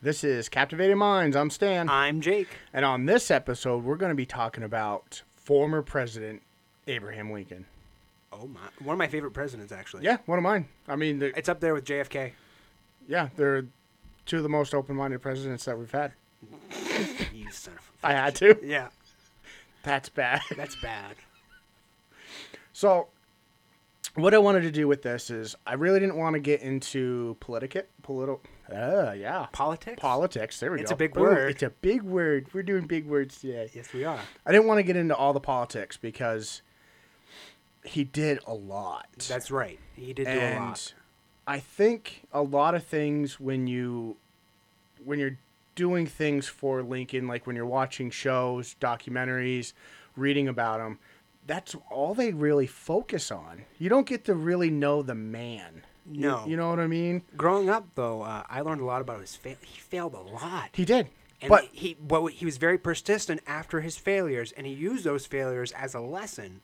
This is Captivating Minds. I'm Stan. I'm Jake. and on this episode, we're going to be talking about former President Abraham Lincoln. Oh my, one of my favorite presidents actually. Yeah, one of mine. I mean, the, It's up there with JFK. yeah, they're two of the most open minded presidents that we've had. You son of a I had to. Yeah, That's bad. that's bad. So, what I wanted to do with this is I really didn't want to get into politica, political, uh, yeah, Politics? politics. There we It's go. It's a big Boom. word. It's a big word. We're doing big words today. yes, we are. I didn't want to get into all the politics because he did a lot. That's right. He did do a lot. I think a lot of things when you when you're doing things for Lincoln, like when you're watching shows, documentaries, reading about him, that's all they really focus on. You don't get to really know the man. You- No. you, know what I mean. Growing up, though, uh, I learned a lot about his fail. He failed a lot. He did, and but he, but he was very persistent after his failures, and he used those failures as a lesson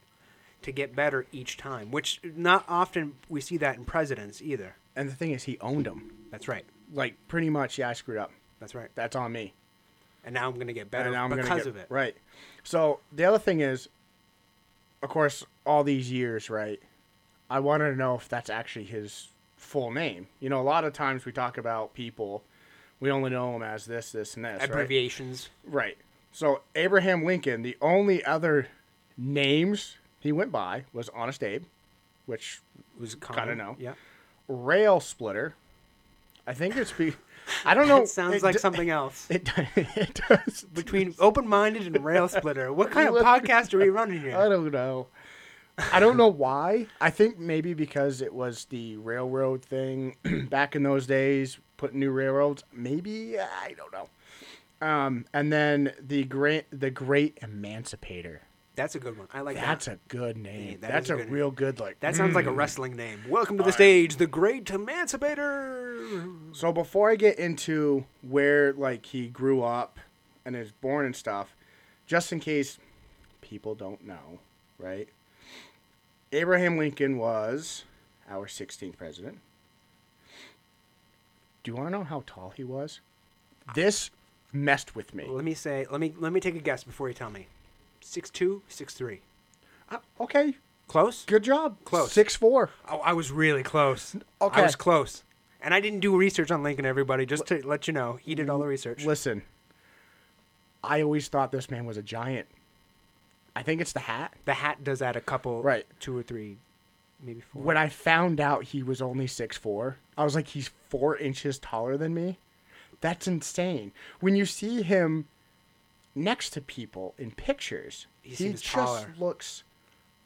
to get better each time. Which not often we see that in presidents either. and the thing is, he owned them. That's right. Like pretty much, yeah, I screwed up. That's right. That's on me. And now I'm gonna get better now because get- of it. Right. So the other thing is, of course, all these years, right? I wanted to know if that's actually his full name. You know, a lot of times we talk about people, we only know them as this, this, and this. Abbreviations. right. So Abraham Lincoln, the only other names he went by was Honest Abe, which was Gotta common. know. Yeah. Rail Splitter. I think it's be. I don't know. It sounds it like d- something else. It, it does. Between open-minded and rail splitter, what kind of podcast are we running here? I don't know. I don't know why. I think maybe because it was the railroad thing back in those days, putting new railroads. Maybe I don't know. Um, and then the great, the great emancipator. That's a good one. I like that. That's that. a good name. Yeah, that That's a good real good like. That sounds like a wrestling name. Welcome to the stage, the Great Emancipator. So before I get into where like he grew up and is born and stuff, just in case people don't know, right? Abraham Lincoln was our 16th president. Do you want to know how tall he was? This messed with me. Let me say. Let me let me take a guess before you tell me. Six two, six three. Uh, okay, Close. good job. Close. Six four. Oh, I was really close. Okay. I was close. And I didn't do research on Lincoln, everybody, just to let you know. He did all the research. Listen, I always thought this man was a giant. I think it's the hat. The hat does add a couple, Right. two or three, maybe four. when I found out he was only six four, I was like, he's four inches taller than me. That's insane. When you see him next to people in pictures, He he, seems just taller. looks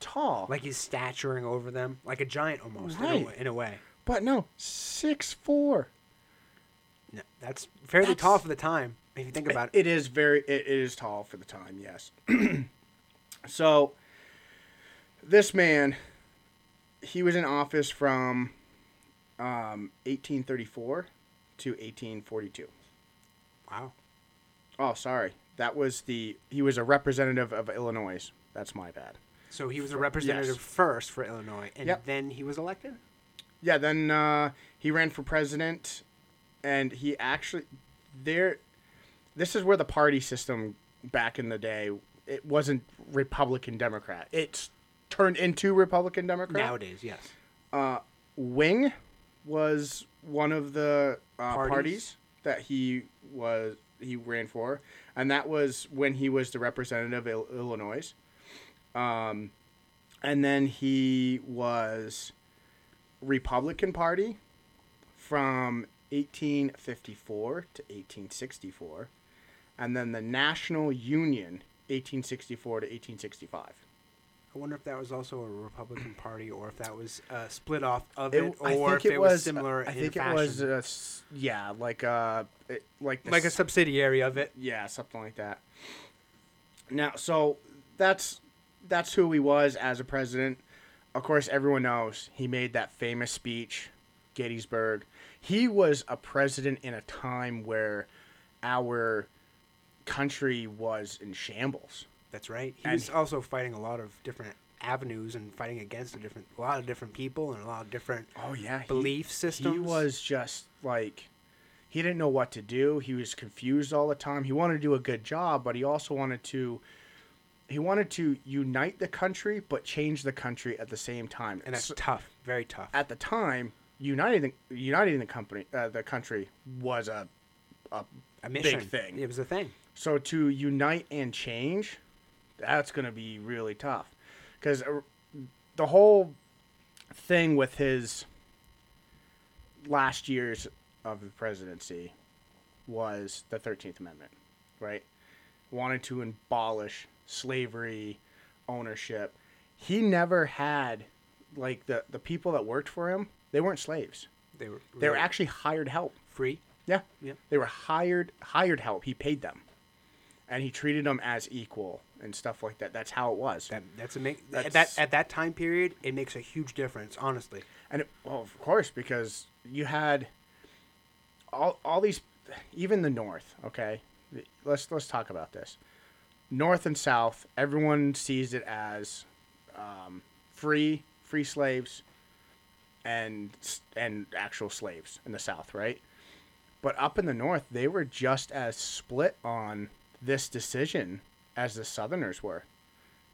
tall. like he's staturing over them, like a giant almost, in, a Right. way, in a way. but no, six four. No, that's fairly That's- tall for the time, if you think about it. It is very. It, it is tall for the time. Yes. so, this man, he was in office from um, 1834 to 1842. Wow. Oh, sorry. That was the he was a representative of Illinois. That's my bad. So he was a representative yes. first for Illinois, and Yep. then he was elected? Yeah, then uh, he ran for president, and he actually there. This is where the party system back in the day it wasn't Republican Democrat. It's turned into Republican Democrat. Nowadays, yes. uh, Whig was one of the uh, Parties? parties. that he was he ran for, and that was when he was the representative of Illinois. Um, and then he was Republican Party from 1854 to 1864, and then the National Union 1864 to 1865. I wonder if that was also a Republican Party, or if that was uh, split off of It- it, or if it was, similar. I in think it fashion. was, uh, s- yeah, like a it, like like a subsidiary of it. yeah, something like that. Now, so that's that's who he was as a president. Of course, everyone knows he made that famous speech, Gettysburg. He was a president in a time where our country was in shambles. That's right. He And- was also fighting a lot of different avenues and fighting against a different, a lot of different people and a lot of different Oh yeah, belief He systems. He was just like he didn't know what to do. He was confused all the time. He wanted to do a good job, but he also wanted to he wanted to unite the country but change the country at the same time. And that's So- tough, very tough. at the time, uniting uniting the company uh, the country was a a a mission. big thing. It was a thing. So to unite and change, that's going to be really tough, because uh, the whole thing with his last years of the presidency was the Thirteenth Amendment, right? Wanted to abolish slavery, ownership. He never had like the the people that worked for him. They weren't slaves. They were They were actually hired help. free. Yeah. Yeah. They were hired hired help. He paid them. And he treated them as equal and stuff like that. That's how it was. That that's a make at that at that time period. It makes a huge difference, honestly. And it, well, of course, because you had all all these, even the North. Okay, let's let's talk about this. North and South, everyone sees it as um, free free slaves and and actual slaves in the South, right? But up in the North, they were just as split on this decision as the Southerners were.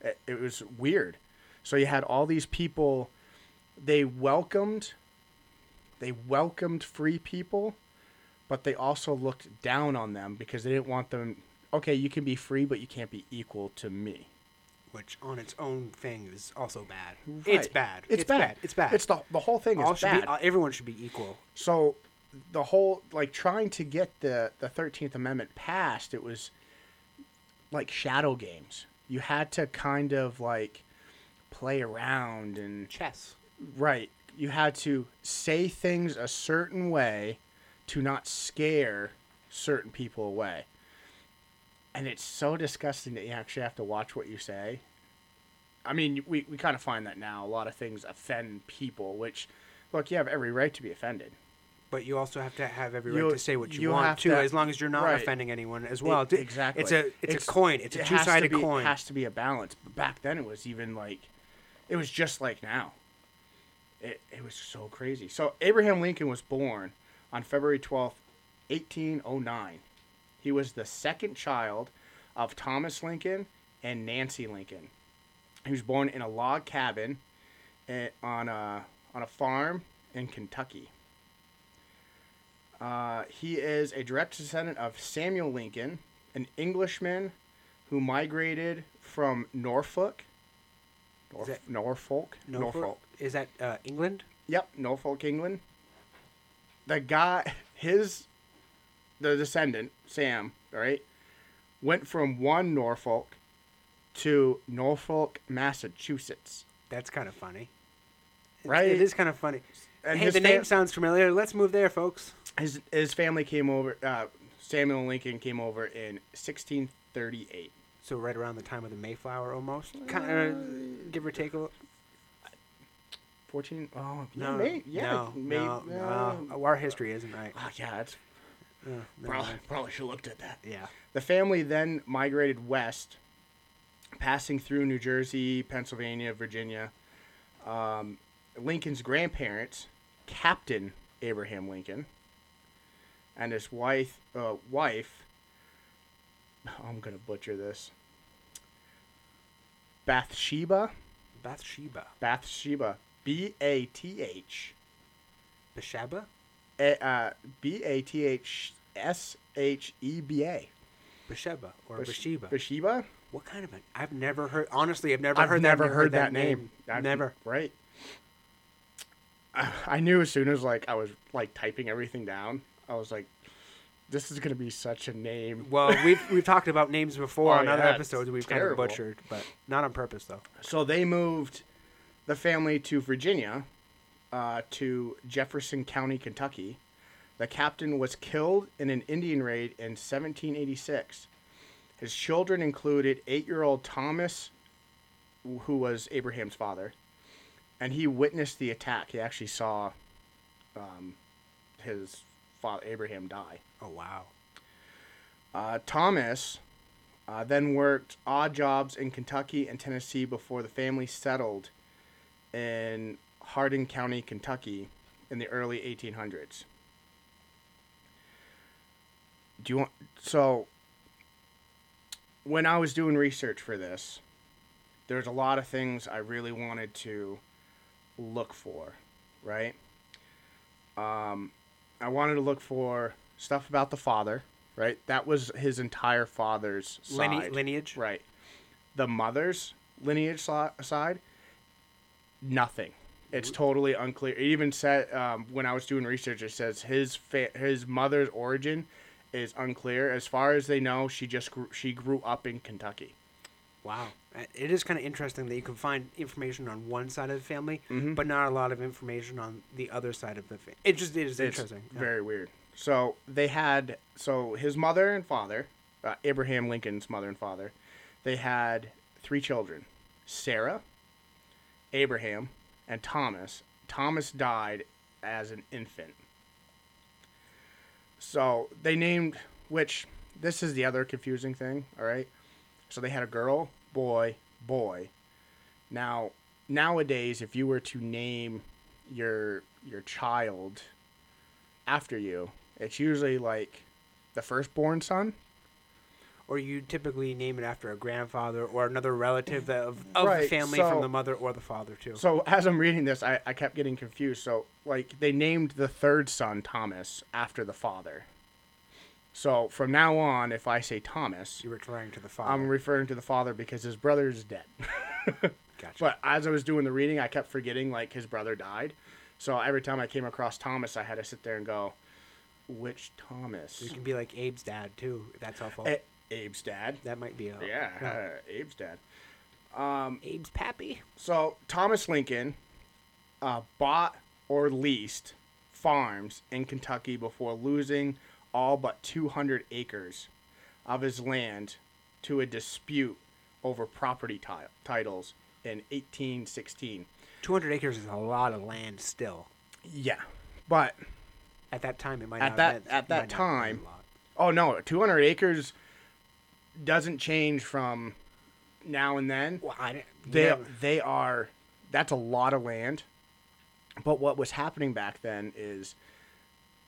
It, it was weird. So you had all these people they welcomed they welcomed free people but they also looked down on them because they didn't want them okay you can be free but you can't be equal to me Which on its own thing is also bad. It's bad. it's, bad. It's bad. it's the, the whole thing All is bad be, uh, everyone should be equal. so the whole like trying to get the the 13th amendment passed it was like shadow games you had to kind of like play around and Chess. Right. You had to say things a certain way to not scare certain people away. And it's so disgusting that you actually have to watch what you say. I mean, we, we kind of find that now. A lot of things offend people, which, look, you have every right to be offended. But you also have to have every You- right to say what you, you want too, to- as long as you're not right. offending anyone as well. D- exactly. It's a it's, a coin. It's a it two sided coin. It has to be a balance. But back then, it was even like, it was just like now. It, it was so crazy. So Abraham Lincoln was born on February twelfth, eighteen oh nine. He was the second child of Thomas Lincoln and Nancy Lincoln. He was born in a log cabin eh, on a on a farm in Kentucky. Uh, he is a direct descendant of Samuel Lincoln, an Englishman who migrated from Norfolk. Norf- that- Norfolk? Norfolk? Is that uh, England? Yep, Norfolk, England. The guy, his, the descendant, Sam, right, went from one Norfolk to Norfolk, Massachusetts. That's kind of funny. Right? It is kind of funny. And hey, the name sounds familiar. Let's move there, folks. His his family came over. Uh, Samuel Lincoln came over in 1638. So right around the time of the Mayflower, almost, kind of, give or take a little. 14. Oh, yeah, No, may, yeah, no, may, no, uh, no. Our history isn't right. Oh, yeah, that's Uh, probably probably should have looked at that. Yeah. The family then migrated west, passing through New Jersey, Pennsylvania, Virginia. Um, Lincoln's grandparents, Captain Abraham Lincoln, and his wife, uh, wife. I'm gonna butcher this. Bathsheba, Bathsheba. Bathsheba, B A T H, Bathsheba? A- uh, B A T H S H E B A. Bathsheba or Bath- Bathsheba. Bathsheba. What kind of a? I've never heard. Honestly, I've never I've heard never that. heard that name. Never. Right. I, I knew as soon as like I was like typing everything down, I was like, "This is gonna be such a name." Well, we've we've talked about names before Oh, on other yeah, it's episodes. We've terrible. kind of butchered, but not on purpose though. So they moved the family to Virginia, uh, to Jefferson County, Kentucky. The captain was killed in an Indian raid in 1786. His children included eight-year-old Thomas, who was Abraham's father, and he witnessed the attack. He actually saw um, his father Abraham die. Oh wow. Uh, Thomas uh, then worked odd jobs in Kentucky and Tennessee before the family settled in Hardin County, Kentucky in the early 1800s. do you want so when I was doing research for this, there's a lot of things I really wanted to look for, right? Um, I wanted to look for stuff about the father, right? That was his entire father's Line- lineage. right? The mother's lineage side, nothing. It's totally unclear. It even said um, when I was doing research, it says his fa- his mother's origin is unclear. As far as they know, she just grew, she grew up in Kentucky. Wow. It is kind of interesting that you can find information on one side of the family, Mhm. but not a lot of information on the other side of the family. It just it is It's interesting. Yeah. very weird. So they had so his mother and father, uh, Abraham Lincoln's mother and father, they had three children: Sarah, Abraham, and Thomas. Thomas died as an infant. So they named which this is the other confusing thing. All right, so they had a girl, boy, boy. Now nowadays, if you were to name your your child after you, it's usually like the firstborn son. Or you typically name it after a grandfather or another relative of, of the family so- from the mother or the father too. So as I'm reading this, I, I kept getting confused. So like they named the third son Thomas after the father. So from now on, if I say Thomas, You're referring to the father. I'm referring to the father because his brother is dead. gotcha. But as I was doing the reading, I kept forgetting like his brother died. So every time I came across Thomas, I had to sit there and go, "Which Thomas?" you can be like Abe's dad too. That's helpful. A- Abe's dad. that might be a Yeah, uh, Abe's dad. Um, Abe's pappy. So Thomas Lincoln uh, bought or leased farms in Kentucky before losing all but 200 acres of his land to a dispute over property ti- titles in 1816. 200 acres is a lot of land still. Yeah, but At that time, it might At not that- have been, at that might not have been time, oh no, 200 acres doesn't change from now and then. Well, I they yeah, they are that's a lot of land but what was happening back then is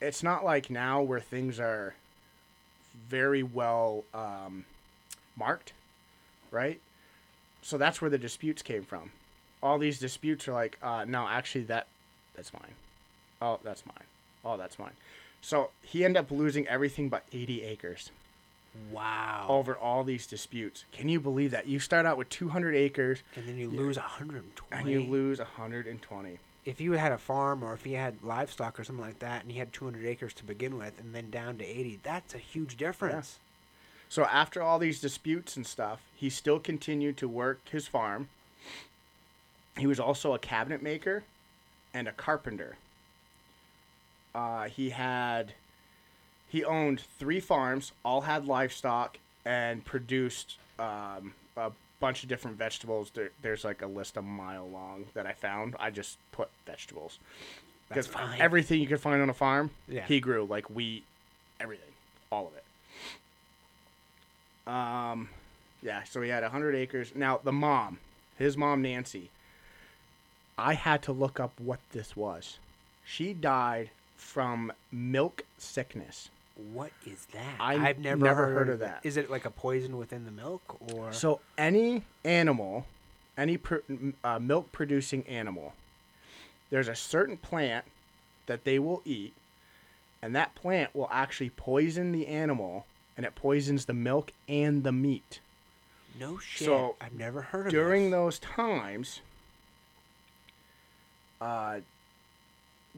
it's not like now where things are very well um, marked right? So that's where the disputes came from. All these disputes are like uh, no actually that that's mine. Oh that's mine. Oh that's mine. So he ended up losing everything but 80 acres. Wow. over all these disputes. Can you believe that? You start out with 200 acres. And then you lose 120. and you lose 120. If you had a farm or if you had livestock or something like that and you had 200 acres to begin with and then down to 80 that's a huge difference So after all these disputes and stuff, he still continued to work his farm. He was also a cabinet maker and a carpenter. Uh, he had he owned three farms, all had livestock, and produced um, bunch of different vegetables. There, there's like a list a mile long that I found. I just put vegetables because everything you could find on a farm, Yeah. he grew like wheat, everything, all of it. Um, yeah. So he had hundred acres. Now the mom, his mom Nancy. I had to look up what this was. She died from milk sickness. What is that I have never, never heard, heard of of that. is it like a poison within the milk or So any animal, any pr- uh, milk producing animal, there's a certain plant that they will eat, and that plant will actually poison the animal, and it poisons the milk and the meat. no shit So, i've never heard of it. During this. those times, uh,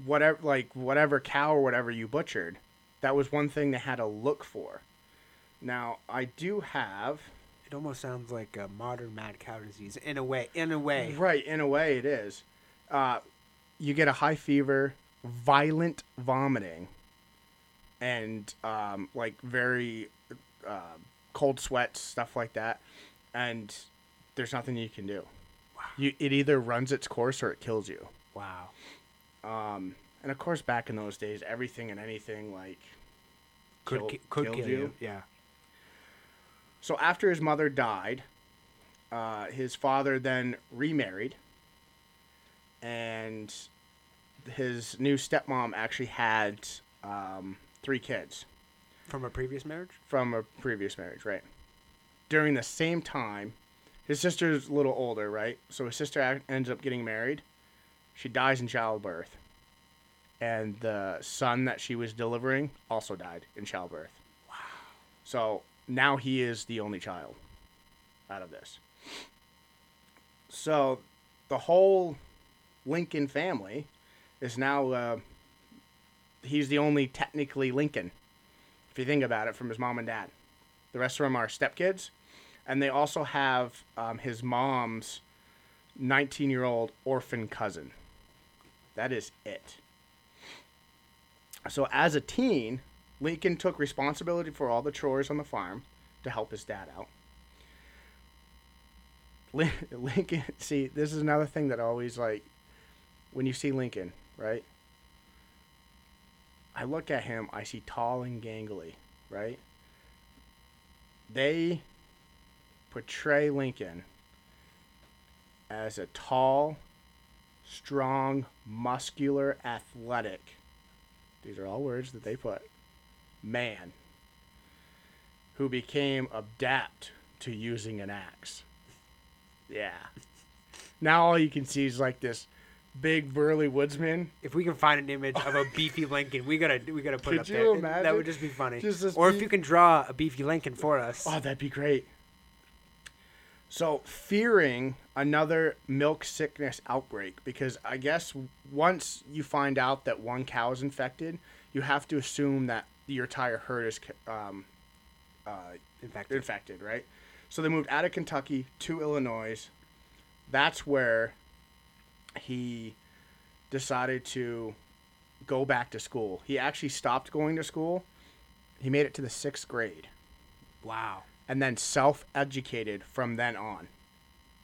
whatever like whatever cow or whatever you butchered, that was one thing they had to look for. Now I do have it almost sounds like a modern mad cow disease in a way in a way Right, in a way, it is. Uh, you get a high fever, violent vomiting, and um, like very uh, cold sweats, stuff like that, and there's nothing you can do. Wow. You, it either runs its course or it kills you. wow Um, and of course, back in those days, everything and anything like could kill- ki- could kill you. yeah So after his mother died, uh, his father then remarried, and his new stepmom actually had um, three kids. From a previous marriage? from a previous marriage, right? During the same time, his sister's a little older, right? So his sister ends up getting married. She dies in childbirth. And the son that she was delivering also died in childbirth. Wow. So now he is the only child out of this. So the whole Lincoln family is now, uh, he's the only technically Lincoln if you think about it, from his mom and dad. The rest of them are stepkids, and they also have um, his mom's 19 year old orphan cousin. That is it. So, as a teen, Lincoln took responsibility for all the chores on the farm to help his dad out. Lincoln, see, this is another thing that always like when you see Lincoln, right? I look at him, I see tall and gangly, right? They portray Lincoln as a tall, strong, muscular, athletic. These are all words that they put. Man who became adept to using an axe. Yeah. Now all you can see is like this big burly woodsman If we can find an image of a beefy Lincoln, we gotta we gotta put it up you there. imagine? That would just be funny. Just or if you can draw a beefy Lincoln for us. Oh, that'd be great. So, fearing another milk sickness outbreak, because I guess once you find out that one cow is infected, you have to assume that your entire herd is um, uh, in fact, infected, right? So they moved out of Kentucky to Illinois. That's where he decided to go back to school. He actually stopped going to school. He made it to the sixth grade wow. and then self educated from then on.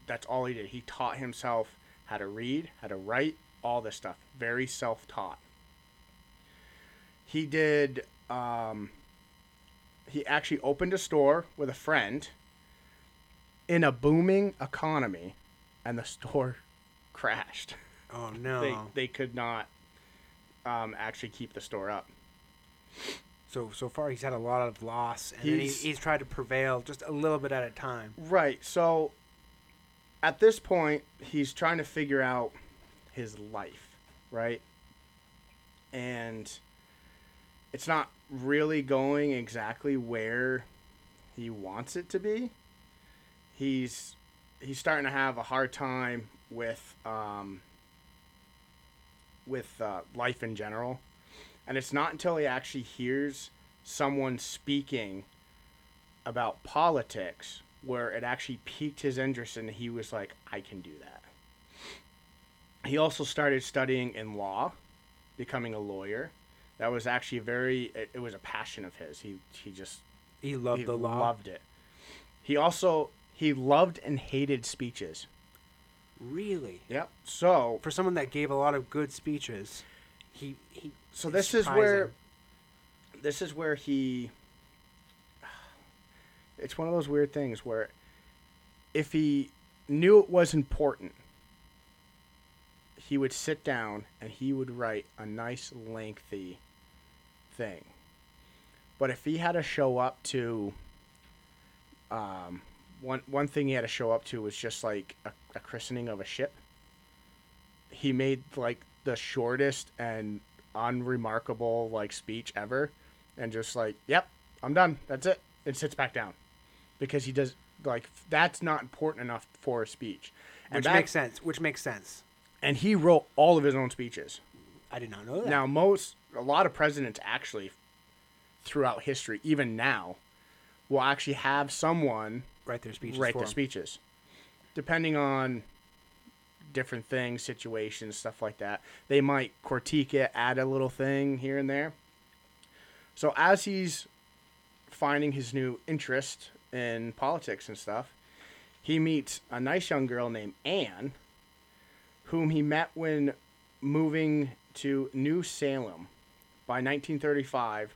That's all he did. He taught himself how to read, how to write, all this stuff. Very self taught. He did, um, he actually opened a store with a friend in a booming economy, and the store crashed. Oh no. They, they could not um, actually keep the store up. so so far he's had a lot of loss, and then He's- he's, he's tried to prevail just a little bit at a time. Right. So at this point, he's trying to figure out his life, right? And it's not really going exactly where he wants it to be. He's he's starting to have a hard time with um, with uh, life in general, and it's not until he actually hears someone speaking about politics where it actually piqued his interest and he was like i can do that. He also started studying in law becoming a lawyer. That was actually very it, it was a passion of his. He he just He loved he the law. loved it. He also he loved and hated speeches. Really, yep. So for someone that gave a lot of good speeches, he he. so this is where this is where he it's one of those weird things where if he knew it was important he would sit down and he would write a nice lengthy thing. But if he had to show up to um one one thing he had to show up to was just like a, a christening of a ship he made like the shortest and unremarkable like speech ever and just like yep i'm done. That's it and sits back down because he does like that's not important enough for a speech and which makes sense. Which makes sense. and he wrote all of his own speeches I did not know that. now most a lot of presidents actually throughout history even now will actually have someone write their speeches. write for the him. speeches depending on different things situations stuff like that they might critique it add a little thing here and there so as he's finding his new interest in politics and stuff he meets a nice young girl named anne whom he met when moving to new salem by 1935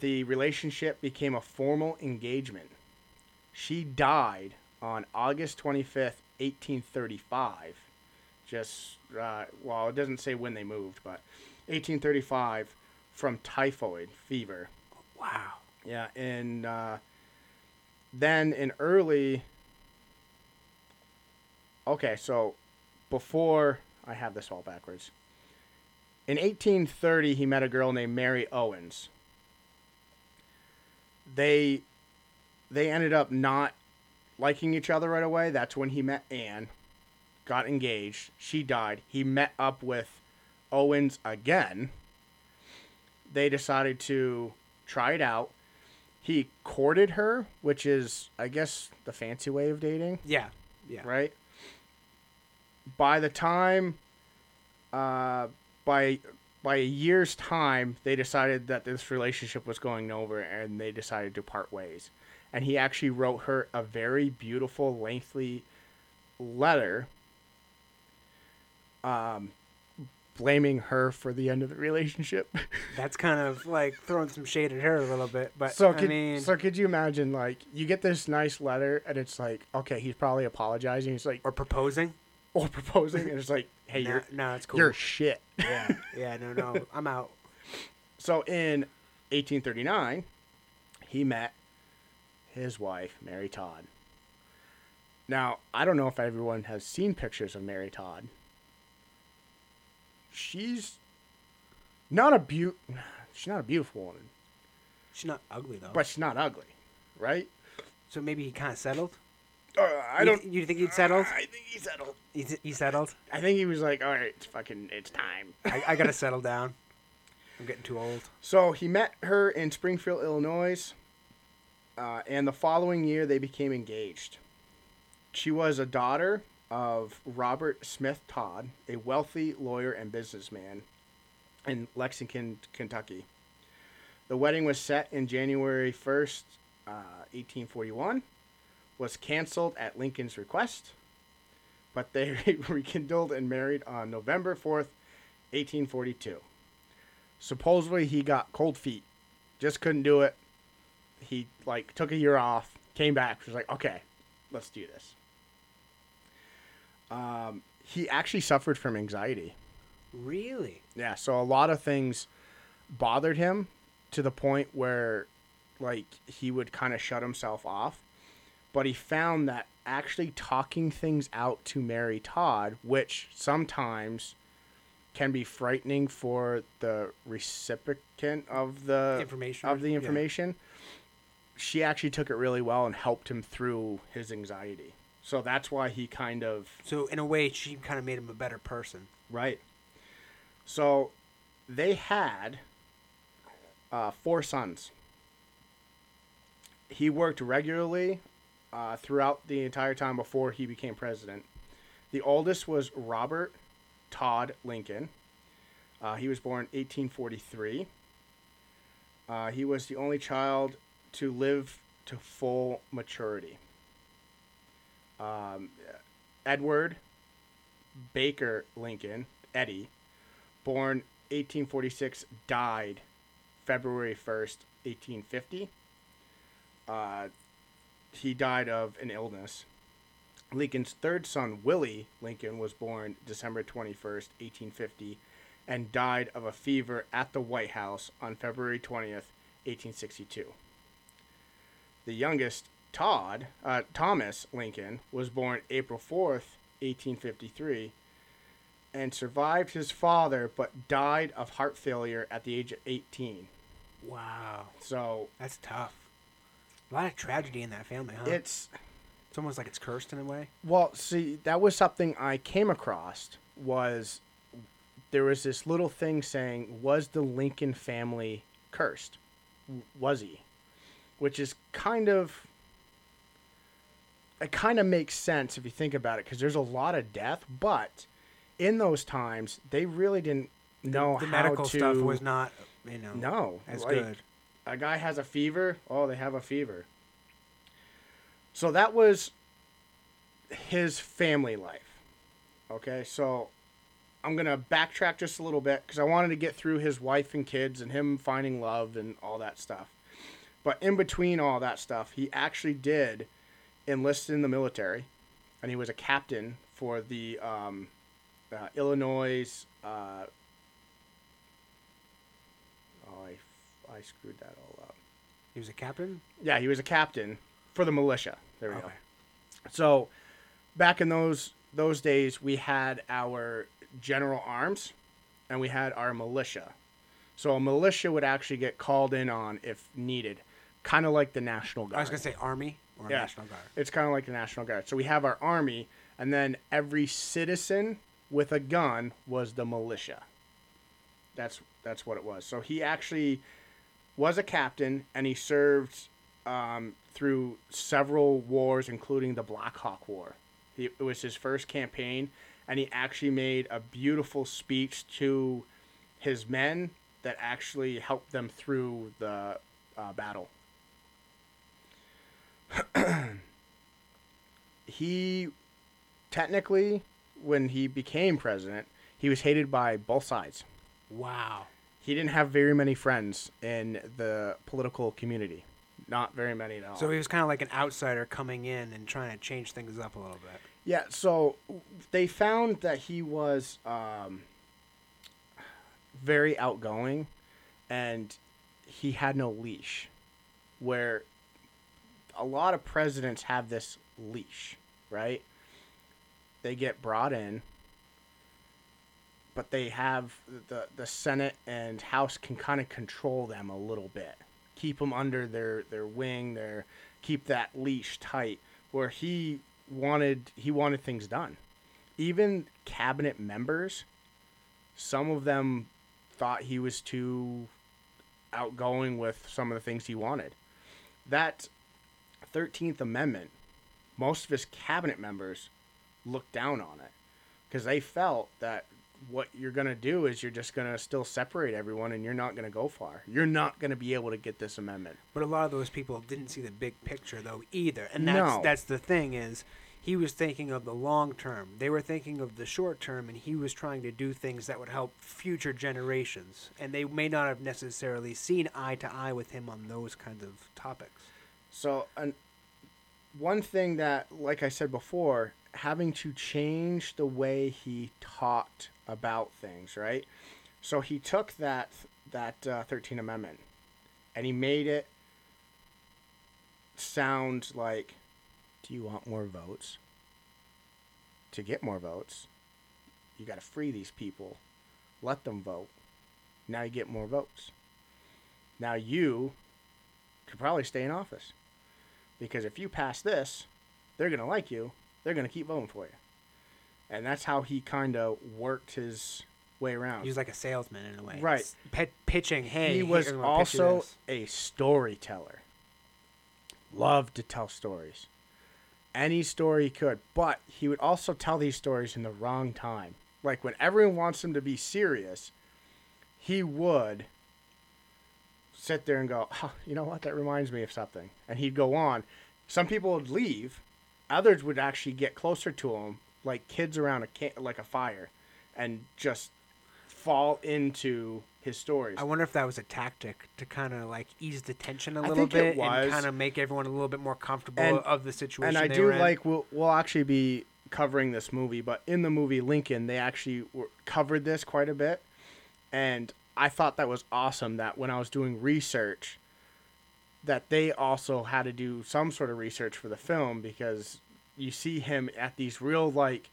the relationship became a formal engagement she died on August 25th, 1835. Just, uh, well, it doesn't say when they moved, but 1835 from typhoid fever. Wow. Yeah, and uh, then in early. Okay, so before I have this all backwards. In 1830, he met a girl named Mary Owens. They they ended up not liking each other right away. That's when he met Anne, got engaged. She died. He met up with Owens again. They decided to try it out. He courted her, which is, I guess, the fancy way of dating, Yeah. Yeah. right? By the time, uh, by by a year's time, they decided that this relationship was going over, and they decided to part ways. And he actually wrote her a very beautiful, lengthy letter, um, blaming her for the end of the relationship. That's kind of like throwing some shade at her a little bit, but so I could mean, so could you imagine like you get this nice letter and it's like okay he's probably apologizing he's like or proposing. or proposing and it's like hey no, you're no, it's cool. you're shit. yeah, yeah, no, no, I'm out. So in 1839, he met his wife, Mary Todd. Now, I don't know if everyone has seen pictures of Mary Todd. She's not a beau- she's not a beautiful woman, She's not ugly though. but she's not ugly, right? so maybe he kind of settled. Uh, I You don't. you think he'd settled? I think he settled. He, he settled. I think he was like, all right, it's fucking, it's time. I, I gotta settle down. I'm getting too old. So he met her in Springfield, Illinois, uh, and the following year they became engaged. She was a daughter of Robert Smith Todd, a wealthy lawyer and businessman in Lexington, Kentucky. The wedding was set in January 1st, uh, 1841, was canceled at Lincoln's request, but they rekindled and married on November 4th, 1842 supposedly he got cold feet just couldn't do it. He like took a year off came back was like okay let's do this um, he actually suffered from anxiety Really? yeah so a lot of things bothered him to the point where like he would kind of shut himself off but he found that actually talking things out to mary todd which sometimes can be frightening for the recipient of the Information, of the yeah. information she actually took it really well and helped him through his anxiety so that's why he kind of So in a way, she kind of made him a better person. Right. So they had uh, four sons. He worked regularly uh, throughout the entire time before he became president. The oldest was Robert Todd Lincoln. Uh, he was born 1843. Uh, he was the only child to live to full maturity. Um, Edward Baker Lincoln, Eddie, born 1846, died February 1st, 1850. Uh, he died of an illness. Lincoln's third son, Willie Lincoln, was born December 21st, 1850, and died of a fever at the White House on February 20th, 1862. The youngest, Todd, uh, Thomas Lincoln, was born April 4th, 1853, and survived his father but died of heart failure at the age of 18. Wow, So that's tough. A lot of tragedy in that family, huh? it's it's almost like it's cursed in a way. well, see, that was something I came across was there was this little thing saying was the Lincoln family cursed? W- Was he? Which is kind of it kind of makes sense if you think about it because there's a lot of death, but in those times they really didn't know the how medical to stuff was not, you know, no as like, good. a guy has a fever oh they have a fever. So that was his family life okay? So i'm gonna backtrack just a little bit because i wanted to get through his wife and kids and him finding love and all that stuff. But in between all that stuff he actually did enlist in the military and he was a captain for the um, uh, illinois uh, Oh, I, I screwed that all up. He was a captain. Yeah, he was a captain for the militia. There we go. So, back in those those days, we had our general arms, and we had our militia. So a militia would actually get called in on if needed, kind of like the National Guard. I was gonna say army or Yeah. national guard. It's kind of like the National Guard. So we have our army, and then every citizen with a gun was the militia. That's that's what it was. So he actually was a captain, and he served um, through several wars, including the Black Hawk War. He, it was his first campaign, and he actually made a beautiful speech to his men that actually helped them through the uh, battle. He technically when he became president he was hated by both sides Wow. he didn't have very many friends in the political community not very many at all So he was kind of like an outsider coming in and trying to change things up a little bit. yeah so they found that he was um, very outgoing and he had no leash where a lot of presidents have this leash right? They get brought in but they have the the senate and house can kind of control them a little bit. Keep them under their their wing their keep that leash tight where he wanted he wanted things done. Even cabinet members some of them thought he was too outgoing with some of the things he wanted. That 13th amendment most of his cabinet members looked down on it because they felt that what you're going to do is you're just going to still separate everyone and you're not going to go far. You're not going to be able to get this amendment. But a lot of those people didn't see the big picture though either. And that's No. that's the thing is he was thinking of the long term. They were thinking of the short term and he was trying to do things that would help future generations. And they may not have necessarily seen eye to eye with him on those kinds of topics. So, an, one thing that, like I said before, having to change the way he talked about things, right? So he took that that uh, 13th Amendment and he made it sound like, do you want more votes? To get more votes, you got to free these people, let them vote. Now you get more votes. Now you could probably stay in office because if you pass this, they're gonna like you. They're gonna keep voting for you, and that's how he kind of worked his way around. He was like a salesman in a way. Right. Pit- pitching, hey, he was here, I'm gonna pitch you also a storyteller. Loved to tell stories, any story he could, but he would also tell these stories in the wrong time. Like when everyone wants him to be serious, he would sit there and go, oh, you know what, that reminds me of something. And he'd go on. Some people would leave, others would actually get closer to him, like kids around a ca- like a fire, and just fall into his stories. I wonder if that was a tactic to kind of like ease the tension a I little bit was. and kind of make everyone a little bit more comfortable And- of the situation. and I do like we'll we'll actually be covering this movie, but in the movie Lincoln, they actually were, covered this quite a bit, and I thought that was awesome. That when I was doing research, that they also had to do some sort of research for the film because you see him at these real like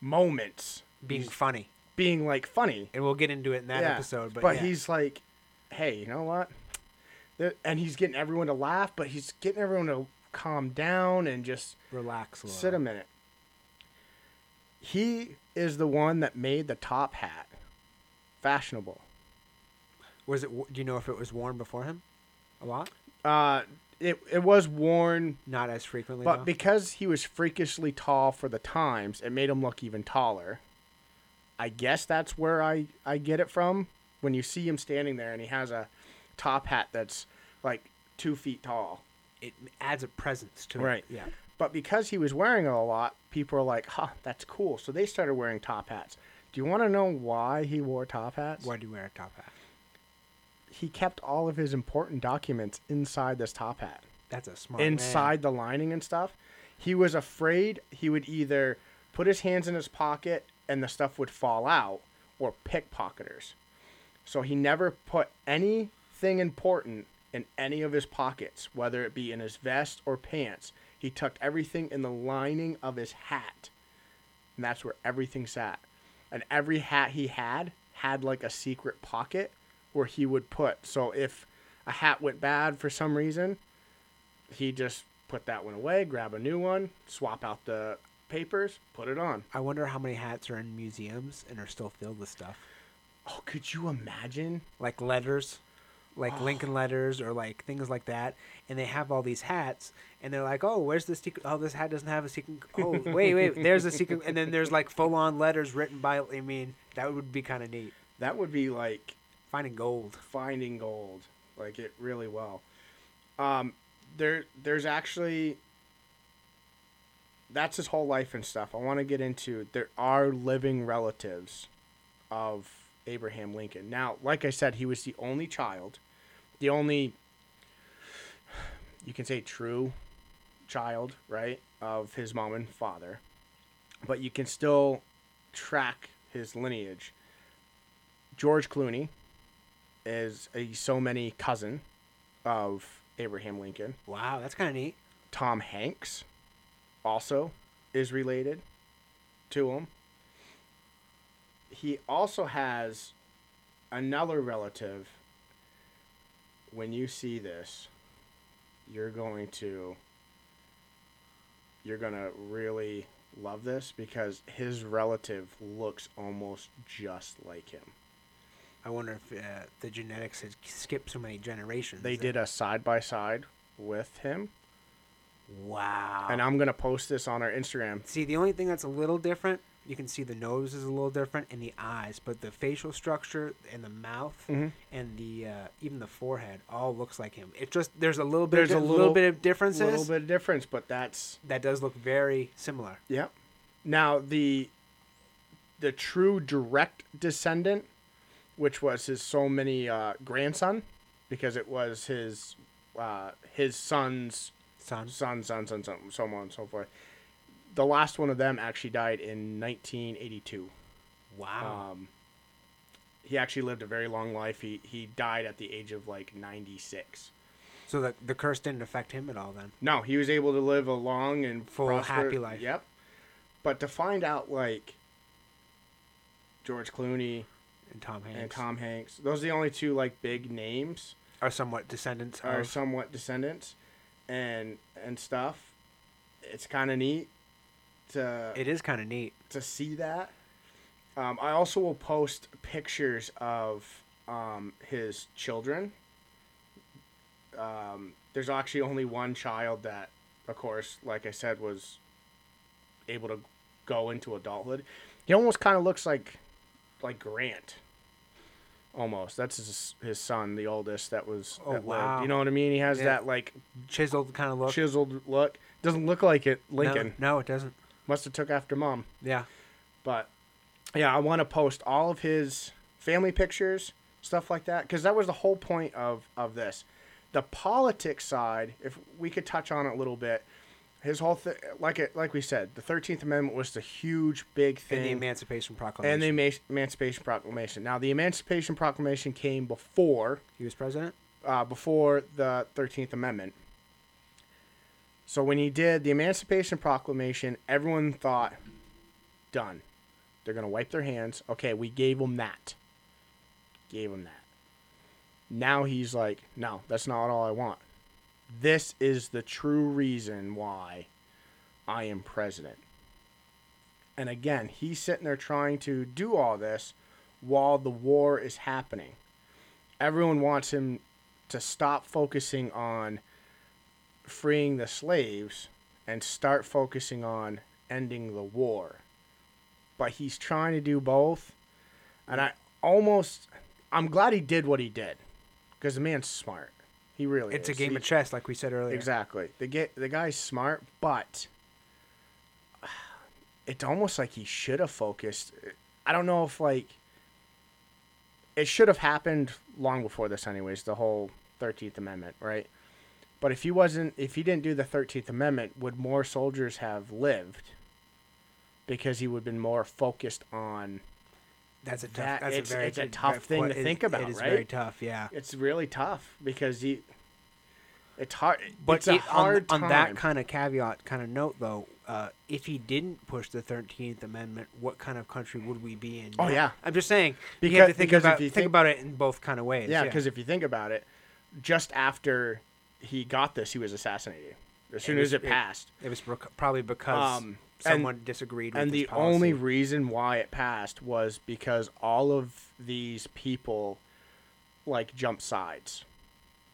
moments being he's funny. being like funny And we'll get into it in that Yeah, episode. But, yeah. he's like, hey, you know what? And he's getting everyone to laugh, but he's getting everyone to calm down and just relax a sit a minute. He is the one that made the top hat fashionable. Was it? Do you know if it was worn before him? A lot. Uh, it it was worn, Not as frequently. but though? because he was freakishly tall for the times, it made him look even taller. I guess that's where I I get it from. When you see him standing there and he has a top hat that's like two feet tall. it adds a presence to Right. it. Yeah. But because he was wearing it a lot, people are like, huh, that's cool. So they started wearing top hats. Do you want to know why he wore top hats? Why do you wear a top hat? He kept all of his important documents inside this top hat, That's a smart man. inside the lining and stuff. He was afraid he would either put his hands in his pocket and the stuff would fall out or pickpocketers. So he never put anything important in any of his pockets, whether it be in his vest or pants. He tucked everything in the lining of his hat. And that's where everything sat. And every hat he had had like a secret pocket where he would put. So if a hat went bad for some reason, he just put that one away, grab a new one, swap out the papers, put it on. I wonder how many hats are in museums and are still filled with stuff. Oh, could you imagine? Like letters, like oh. Lincoln letters or like things like that. And they have all these hats and they're like, oh, where's the secret? Oh, this hat doesn't have a secret. Oh, wait, wait, there's a secret. And then there's like full on letters written by, I mean, that would be kind of neat. That would be like Finding gold. finding gold, like it really well. Um, there, there's actually that's his whole life and stuff. I want to get into. There are living relatives of Abraham Lincoln. Now, like I said, he was the only child, the only you can say true child, right, of his mom and father, but you can still track his lineage. George Clooney is a so many cousin of Abraham Lincoln. Wow, that's kind of neat. Tom Hanks also is related to him. He also has another relative. When you see this, you're going to you're going to really love this because his relative looks almost just like him. I wonder if uh, the genetics had skipped so many generations. They did a side by side with him, Wow. and I'm going to post this on our Instagram. See, the only thing that's a little different, you can see the nose is a little different and the eyes, but the facial structure and the mouth Mhm. and the uh, even the forehead all looks like him. It just there's a little bit There's of, a little, little- bit of differences. A little bit of difference, but that's that does look very similar. Yep. Now the the true direct descendant, which was his so many uh, grandson, because it was his uh, his son's Son. son, son, son, son, so on and so forth. The last one of them actually died in 1982. Wow. Um, he actually lived a very long life. He he died at the age of like 96. so the the curse didn't affect him at all then. No, he was able to live a long and Full, prosper- happy life. Yep. But to find out like George Clooney And Tom Hanks and Tom Hanks, those are the only two like big names are somewhat descendants are of. somewhat descendants and and stuff. It's kind of neat to It is kind of neat. to see that. Um, I also will post pictures of um, his children. Um, there's actually only one child that, of course, like I said, was able to go into adulthood. He almost kind of looks like, like Grant. Almost. That's his his son, the oldest. That was. Oh, that lived. wow. You know what I mean? He has Yeah. that like Chiseled kind of look. chiseled look. Doesn't look like it. No- Lincoln No, it doesn't. must have took after mom. Yeah. But yeah, I want to post all of his family pictures, stuff like that, because that was the whole point of of this. The politics side, if we could touch on it a little bit, his whole thing, like it, like we said, the Thirteenth Amendment was the huge, big thing. And the Emancipation Proclamation. and the Ema- Emancipation Proclamation. Now, the Emancipation Proclamation came before he was president. uh, before the 13th Amendment. So when he did the Emancipation Proclamation, everyone thought, done. They're going to wipe their hands. Okay, we gave them that. Gave them that. Now he's like, no, that's not all I want. This is the true reason why I am president. And again, he's sitting there trying to do all this while the war is happening. Everyone wants him to stop focusing on freeing the slaves and start focusing on ending the war. But he's trying to do both. And I almost I'm glad he did what he did because the man's smart. He really It's a game He- of chess, like we said earlier. Exactly. The get the guy's smart, but it's almost like he should have focused. I don't know if like it should have happened long before this anyways, the whole 13th amendment, right? But if he wasn't if he didn't do the 13th amendment, would more soldiers have lived? Because he would have been more focused on That's a tough. That- that's it's- a very it's a tough thing to think about, It is right? very tough. Yeah. it's really tough because he It's hard. But it's it- hard on, on that kind of caveat kind of note, though, uh, if he didn't push the Thirteenth Amendment, what kind of country would we be in? Oh, yeah. I'm just saying you Because- have to think about you think, think- about it in both kind of ways. yeah, because if you think about it, just after he got this, he was assassinated. As soon was- as it it- passed, it was probably because Um, and- someone disagreed with and the policy. only reason why it passed was because all of these people like jump sides.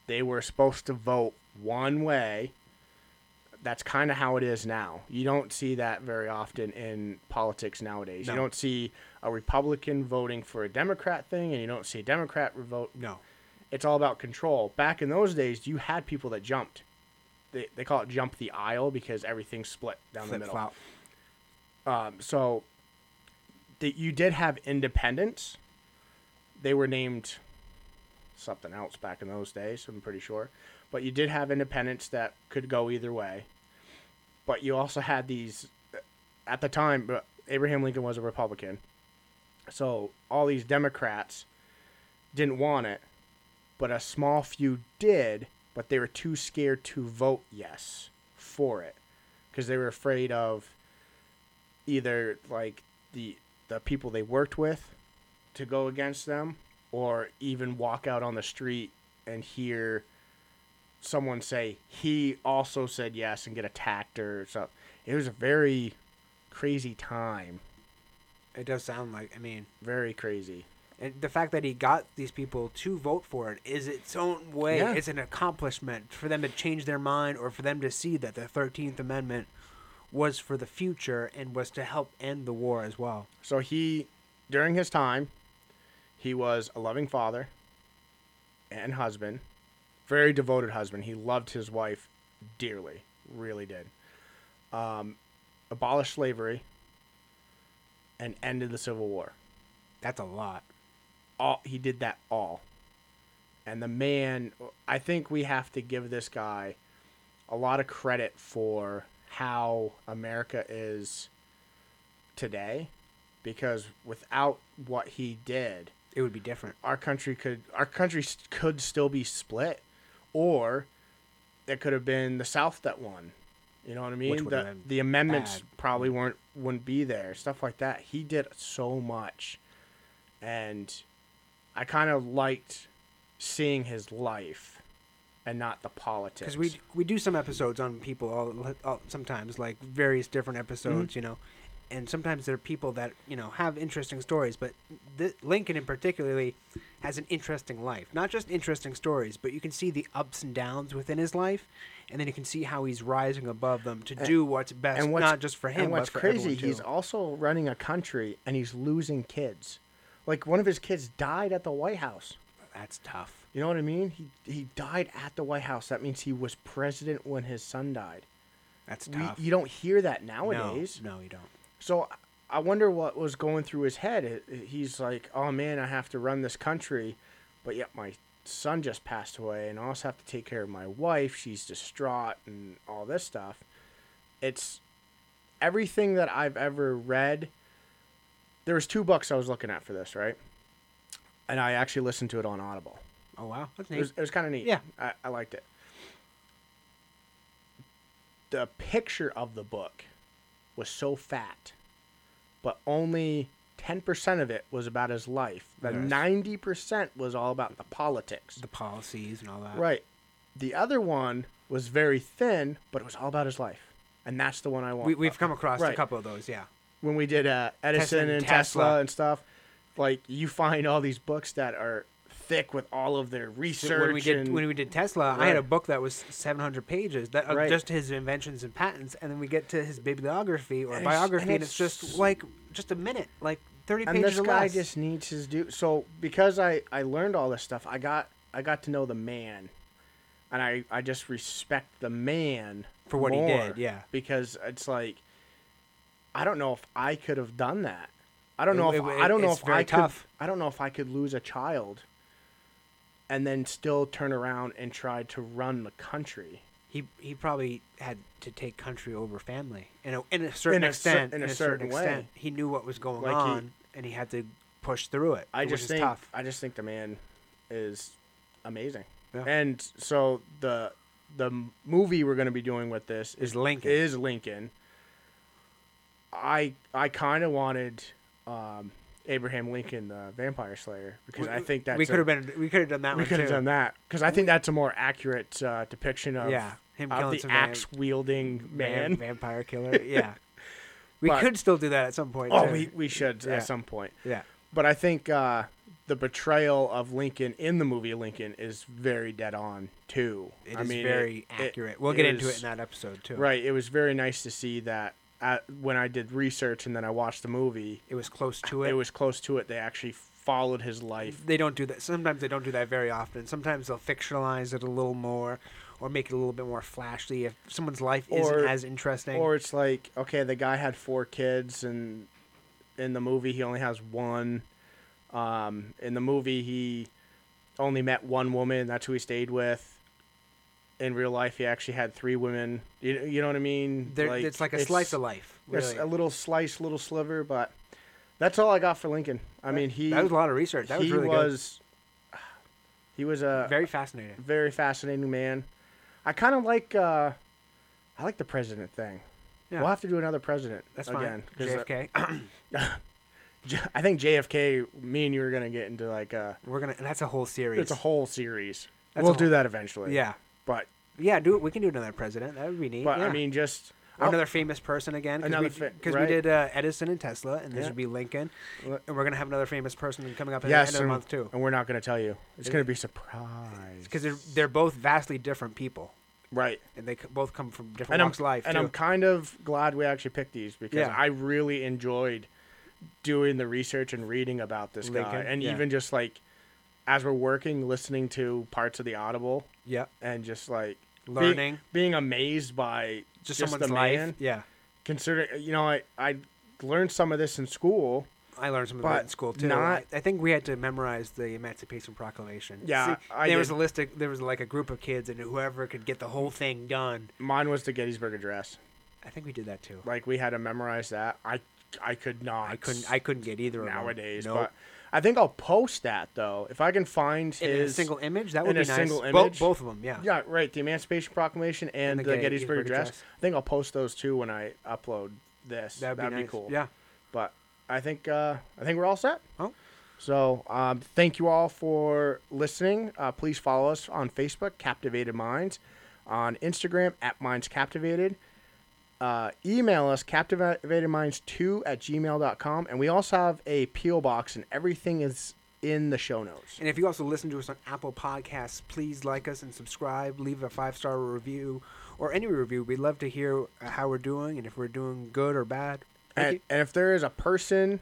They were supposed to vote one way. That's kind of how it is now. You don't see that very often in politics nowadays. No. You don't see a Republican voting for a Democrat thing, and you don't see a Democrat vote. no. It's all about control. Back in those days, you had people that jumped. They, they call it jump the aisle because everything's split down the Flip middle. flop. Um, so that you did have independents. They were named something else back in those days, I'm pretty sure. But you did have independents that could go either way. But you also had these at the time but Abraham Lincoln was a Republican. So all these Democrats didn't want it, but a small few did, but they were too scared to vote yes for it because they were afraid of either like the the people they worked with to go against them or even walk out on the street and hear someone say he also said yes and get attacked or so it was a very crazy time It does sound like. I mean, very crazy and the fact that he got these people to vote for it is its own way. Yeah. It's an accomplishment for them to change their mind or for them to see that the Thirteenth Amendment was for the future and was to help end the war as well. so he during his time he was a loving father and husband very devoted husband he loved his wife dearly really did um, abolished slavery and ended the civil war That's a lot. All he did that all. And the man i think we have to give this guy a lot of credit for how america is today because without what he did It would be different. our country could our country could still be split or it could have been the south that won. You know what i mean? Would the, the amendments bad. probably weren't wouldn't be there stuff like that. He did so much. And i kind of liked seeing his life and not the politics. Because we we do some episodes on people all, all sometimes like various different Mm-hmm. episodes you know. And sometimes there are people that you know have interesting stories but th- lincoln in particularly has an interesting life. Not just interesting stories but you can see the ups and downs within his life and then you can see how he's rising above them to And- do what's best and what's, not just for him and what's but for crazy he's also running a country and he's losing kids like one of his kids died at the white house that's tough You know what I mean? He he died at the White House. That means he was president when his son died. that's We, tough you don't hear that nowadays. no you don't So I wonder what was going through his head. He's like, "Oh man, I have to run this country, but yet my son just passed away, and I also have to take care of my wife. She's distraught and all this stuff." It's everything that I've ever read. There was two books I was looking at for this, right? And I actually listened to it on Audible. oh wow that's It neat was, it was kind of neat. Yeah. I, I liked it. The picture of the book was so fat, but only 10% of it was about his life. The 90% was all about the politics. the policies and all that Right. The other one was very thin, but it was all about his life. And that's the one I want. we, we've come across a couple of those yeah when we did uh, Edison and and Tesla. Tesla. and stuff, like you find all these books that are thick with all of their research. when we did and, when we did Tesla, I had a book that was 700 pages that of Right. just his inventions and patents, and then we get to his bibliography or And biography, and and it's, it's- just like just a minute, like 30 pages. and this guy less. just needs his do. So because I I learned all this stuff, I got I got to know the man, and I I just respect the man For what he did, yeah. Because it's like, I don't know if I could have done that. I don't know It- if it- I don't know if I tough. could. I don't know if I could lose a child. And then still turn around and try to run the country. he he probably had to take country over family in a in a certain In a cer- extent. in a certain, certain way. extent, he knew what was going Like he- on, and he had to push through it. I just think tough. I just think the man is amazing. Yeah. And so the the movie we're going to be doing with this Is is Lincoln. Is Lincoln. I I kind of wanted um, Abraham Lincoln, the Vampire Slayer, because I think that's we could have been we could have done that we could have done that because I think that's a more accurate uh, depiction of Yeah, him of killing the axe wielding van- man. vampire killer. Yeah, we But- could still do that at some point. Oh, too. we we should Yeah. at some point. yeah. But I think uh, the betrayal of Lincoln in the movie Lincoln is very dead on too. It is I mean, very it- it accurate. we'll get into it in that episode too. Right. It was very nice to see that uh when I did research and then I watched the movie. It was close to it. It was close to it. They actually followed his life. They don't do that. Sometimes they don't do that very often. Sometimes they'll fictionalize it a little more, or make it a little bit more flashy. If someone's life Or- isn't as interesting, Or it's like, okay, the guy had four kids, and in the movie he only has one. Um, in the movie he only met one woman. That's who he stayed with. In real life, he actually had three women. You, you know what I mean? There- it's like a slice of life. Really. a little slice, little sliver, but that's all I got for Lincoln. I mean, he that was a lot of research. That was really was he was a. Very fascinating. very fascinating man. I kind of like uh, I like the president thing. Yeah. We'll have to do another president That's again. fine. uh, JFK. J- I think JFK. Me and you are gonna get into like a We're gonna. That's a whole series. it's a whole series. That's we'll a do that eventually. Yeah. But Yeah. Do it. We can do another president. That would be neat. but yeah. I mean just Or another famous person again. Another Because we, fa- 'cause right. we did uh, Edison and Tesla, and this Yeah. would be Lincoln. And we're gonna have another famous person coming up at yes, the end of the and, month too. and we're not gonna tell you. It's It- gonna be a surprise. Because they're they're both vastly different people, right. and they c- both come from different walks of life. and too. I'm kind of glad we actually picked these because Yeah. I really enjoyed doing the research and reading about this guy, Lincoln, and yeah. even just like as we're working, listening to parts of the Audible yeah, and just like be- learning being amazed by just, just, someone's the life. man. Yeah, Considering you know, I I learned some of this in school. I learned some of that in school too. not- I, I think we had to memorize the Emancipation Proclamation. Yeah, See, there was a list. Of, there was like a group of kids, and whoever could get the whole thing done. Mine was the Gettysburg Address. I think we did that too. Like we had to memorize that. I I could not. I couldn't. I couldn't get either of them. nowadays, Nope. but I think I'll post that though if I can find in his a single image, that would be a nice. single Bo- image? both of them, yeah. Yeah, right. The Emancipation Proclamation and, the the, Get- Gettysburg Gettysburg Address. Address. I think I'll post those too when I upload this. That'd, That'd, be, be, nice. cool. Yeah. But I think uh, I think we're all set. Oh. So um, thank you all for listening. Uh, please follow us on Facebook, Captivated Minds, on Instagram at Minds Captivated. Uh, email us captivatedminds2 at gmail.com and we also have a peel box and everything is in the show notes And if you also listen to us on Apple Podcasts, please like us and subscribe. Leave a five star review or any review. We'd love to hear how we're doing and if we're doing good or bad. And, and if there is a person,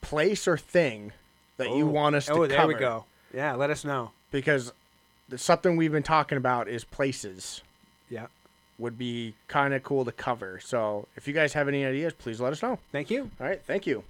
place, or thing that you Oh. want us to cover, Oh, there cover, we go. Yeah, let us know. because the- something we've been talking about is places Yeah. Would be kind of cool to cover. So if you guys have any ideas, please let us know. Thank you. All right, thank you.